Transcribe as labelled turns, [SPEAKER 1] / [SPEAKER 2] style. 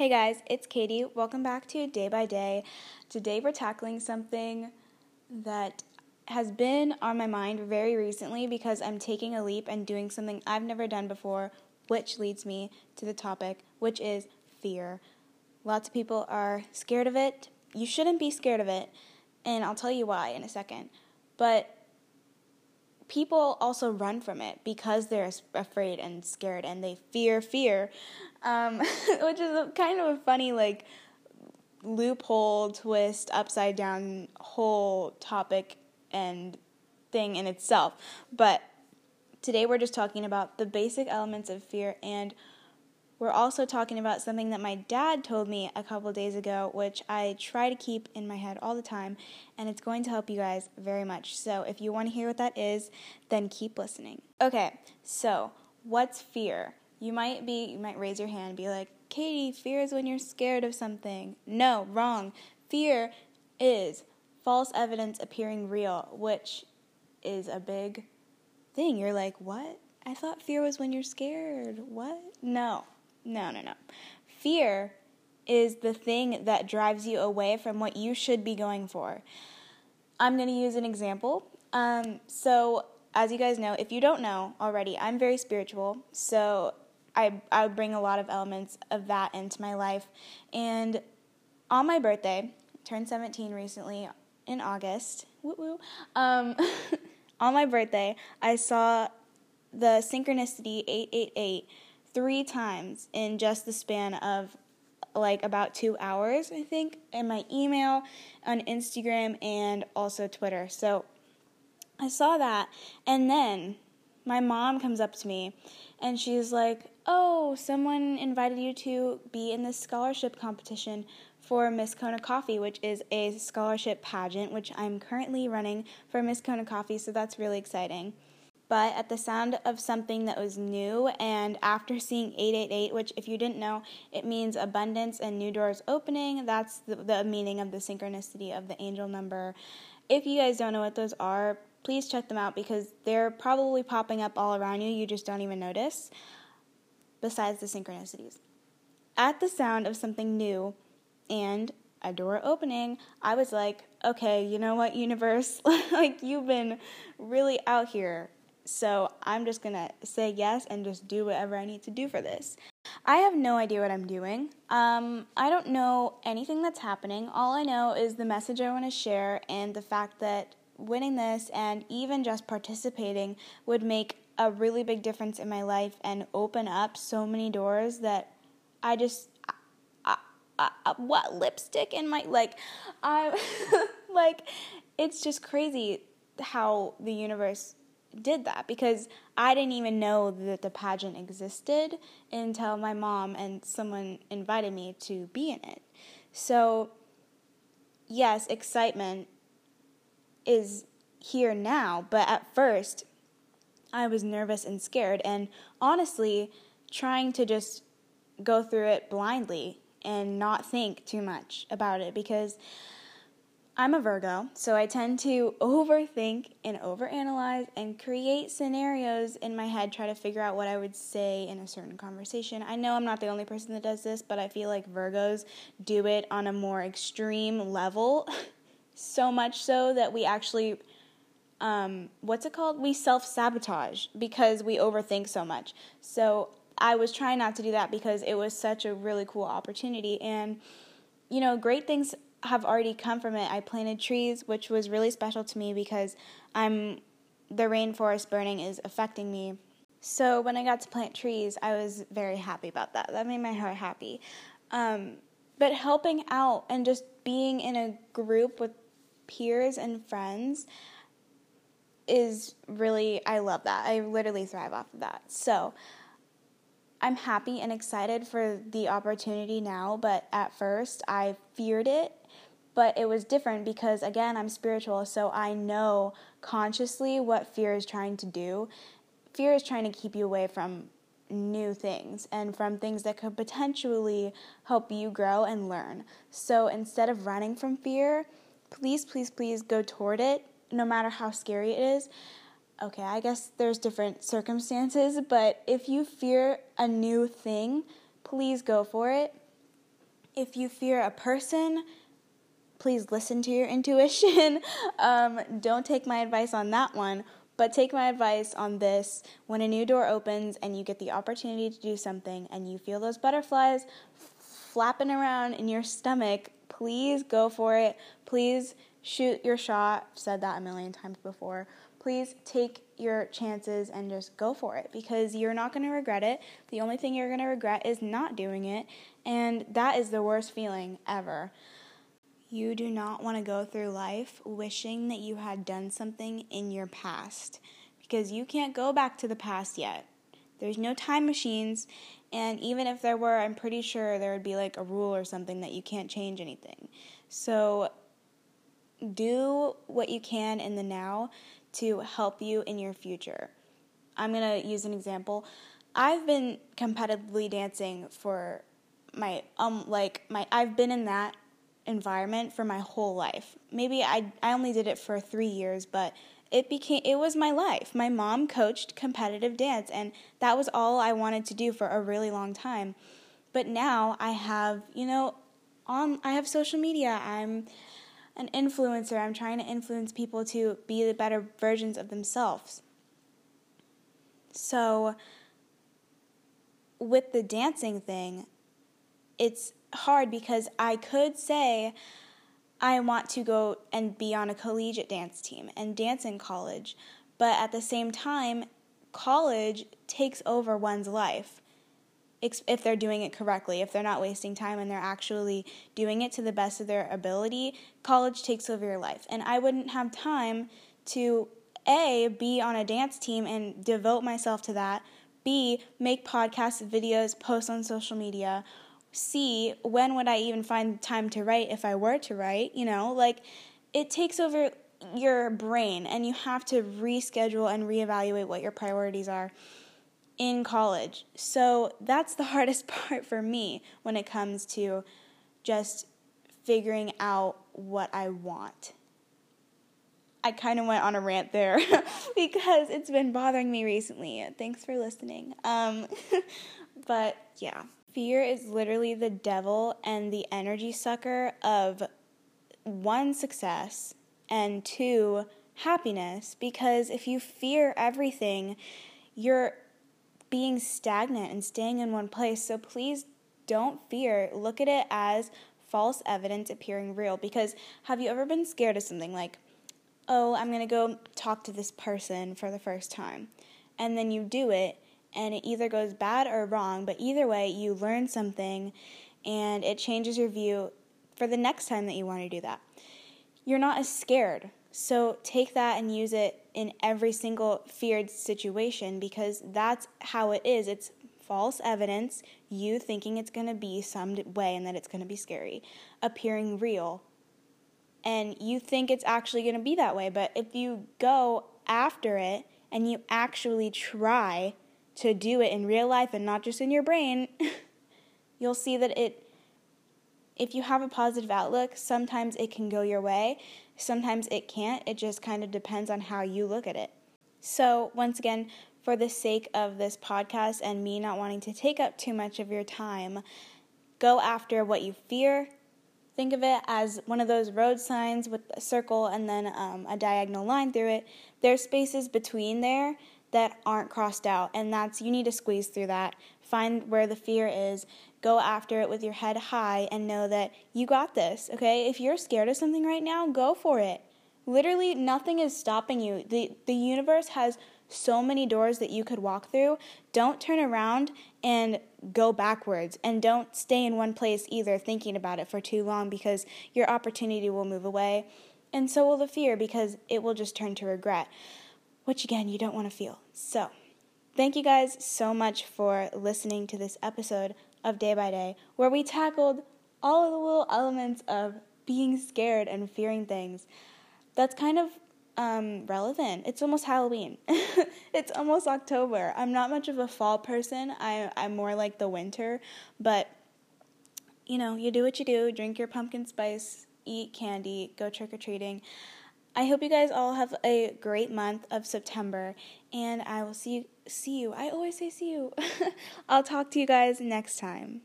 [SPEAKER 1] Hey guys, it's Katie. Welcome back to Day by Day. Today we're tackling something that has been on my mind very recently because I'm taking a leap and doing something I've never done before, which leads me to the topic, which is fear. Lots of people are scared of it. You shouldn't be scared of it, and I'll tell you why in a second. But people also run from it because they're afraid and scared and they fear fear, um, which is a, kind of a funny like loophole twist upside down whole topic and thing in itself. But today we're just talking about the basic elements of fear and we're also talking about something that my dad told me a couple days ago, which I try to keep in my head all the time, and it's going to help you guys very much. So if you want to hear what that is, then keep listening. Okay, so what's fear? You might be, you might raise your hand and be like, Katie, fear is when you're scared of something. No, wrong. Fear is false evidence appearing real, which is a big thing. You're like, what? I thought fear was when you're scared. What? No. No, no, no. Fear is the thing that drives you away from what you should be going for. I'm going to use an example. Um, so, as you guys know, if you don't know already, I'm very spiritual. So, I, I bring a lot of elements of that into my life. And on my birthday, turned 17 recently in August. Woo woo. Um, on my birthday, I saw the synchronicity 888 three times in just the span of like about two hours, I think, in my email, on Instagram, and also Twitter. So I saw that, and then my mom comes up to me and she's like, Oh, someone invited you to be in this scholarship competition for Miss Kona Coffee, which is a scholarship pageant, which I'm currently running for Miss Kona Coffee, so that's really exciting but at the sound of something that was new, and after seeing 888, which, if you didn't know, it means abundance and new doors opening, that's the, the meaning of the synchronicity of the angel number. If you guys don't know what those are, please check them out because they're probably popping up all around you, you just don't even notice, besides the synchronicities. At the sound of something new and a door opening, I was like, okay, you know what, universe? like, you've been really out here so I'm just gonna say yes and just do whatever I need to do for this. I have no idea what I'm doing. Um, I don't know anything that's happening. All I know is the message I want to share and the fact that winning this and even just participating would make a really big difference in my life and open up so many doors that I just I, I, I, what lipstick in my like I like it's just crazy how the universe did that because I didn't even know that the pageant existed until my mom and someone invited me to be in it. So, yes, excitement is here now, but at first I was nervous and scared and honestly trying to just go through it blindly and not think too much about it because I'm a Virgo, so I tend to overthink and overanalyze and create scenarios in my head, try to figure out what I would say in a certain conversation. I know I'm not the only person that does this, but I feel like Virgos do it on a more extreme level, so much so that we actually, um, what's it called? We self sabotage because we overthink so much. So I was trying not to do that because it was such a really cool opportunity. And, you know, great things have already come from it. I planted trees, which was really special to me because I'm the rainforest burning is affecting me. So when I got to plant trees, I was very happy about that. That made my heart happy. Um, but helping out and just being in a group with peers and friends is really I love that. I literally thrive off of that. So I'm happy and excited for the opportunity now, but at first I feared it but it was different because again i'm spiritual so i know consciously what fear is trying to do. Fear is trying to keep you away from new things and from things that could potentially help you grow and learn. So instead of running from fear please please please go toward it no matter how scary it is. Okay i guess there's different circumstances but if you fear a new thing please go for it. If you fear a person, please listen to your intuition. um, don't take my advice on that one, but take my advice on this. When a new door opens and you get the opportunity to do something and you feel those butterflies flapping around in your stomach, please go for it. Please shoot your shot. I've said that a million times before. Please take your chances and just go for it because you're not going to regret it. The only thing you're going to regret is not doing it, and that is the worst feeling ever. You do not want to go through life wishing that you had done something in your past because you can't go back to the past yet. There's no time machines, and even if there were, I'm pretty sure there would be like a rule or something that you can't change anything. So do what you can in the now to help you in your future. I'm going to use an example. I've been competitively dancing for my um like my I've been in that environment for my whole life. Maybe I I only did it for 3 years, but it became it was my life. My mom coached competitive dance and that was all I wanted to do for a really long time. But now I have, you know, on I have social media. I'm an influencer. I'm trying to influence people to be the better versions of themselves. So with the dancing thing, it's hard because I could say I want to go and be on a collegiate dance team and dance in college, but at the same time, college takes over one's life if they're doing it correctly, if they're not wasting time and they're actually doing it to the best of their ability, college takes over your life. And I wouldn't have time to A, be on a dance team and devote myself to that, B, make podcasts, videos, post on social media, C, when would I even find time to write if I were to write? You know, like it takes over your brain and you have to reschedule and reevaluate what your priorities are in college. So that's the hardest part for me when it comes to just figuring out what I want. I kind of went on a rant there because it's been bothering me recently. Thanks for listening. Um, but yeah. Fear is literally the devil and the energy sucker of one, success, and two, happiness. Because if you fear everything, you're being stagnant and staying in one place. So please don't fear. Look at it as false evidence appearing real. Because have you ever been scared of something like, oh, I'm going to go talk to this person for the first time? And then you do it and it either goes bad or wrong, but either way, you learn something and it changes your view for the next time that you want to do that. You're not as scared. So take that and use it in every single feared situation because that's how it is. It's false evidence, you thinking it's going to be some way and that it's going to be scary, appearing real. And you think it's actually going to be that way, but if you go after it and you actually try to do it in real life and not just in your brain, you'll see that it if you have a positive outlook, sometimes it can go your way, sometimes it can't. It just kind of depends on how you look at it. So, once again, for the sake of this podcast and me not wanting to take up too much of your time, go after what you fear. Think of it as one of those road signs with a circle and then um, a diagonal line through it. There's spaces between there that aren't crossed out, and that's you need to squeeze through that. Find where the fear is, go after it with your head high, and know that you got this, okay? If you're scared of something right now, go for it. Literally, nothing is stopping you. The, the universe has so many doors that you could walk through. Don't turn around and go backwards. And don't stay in one place either, thinking about it for too long, because your opportunity will move away. And so will the fear, because it will just turn to regret which again, you don't want to feel. So, thank you guys so much for listening to this episode of Day by Day, where we tackled all of the little elements of being scared and fearing things. That's kind of um, relevant. It's almost Halloween. it's almost October. I'm not much of a fall person. I, I'm more like the winter, but you know, you do what you do. Drink your pumpkin spice, eat candy, go trick or treating. I hope you guys all have a great month of September, and I will see you. See you. I always say see you. I'll talk to you guys next time.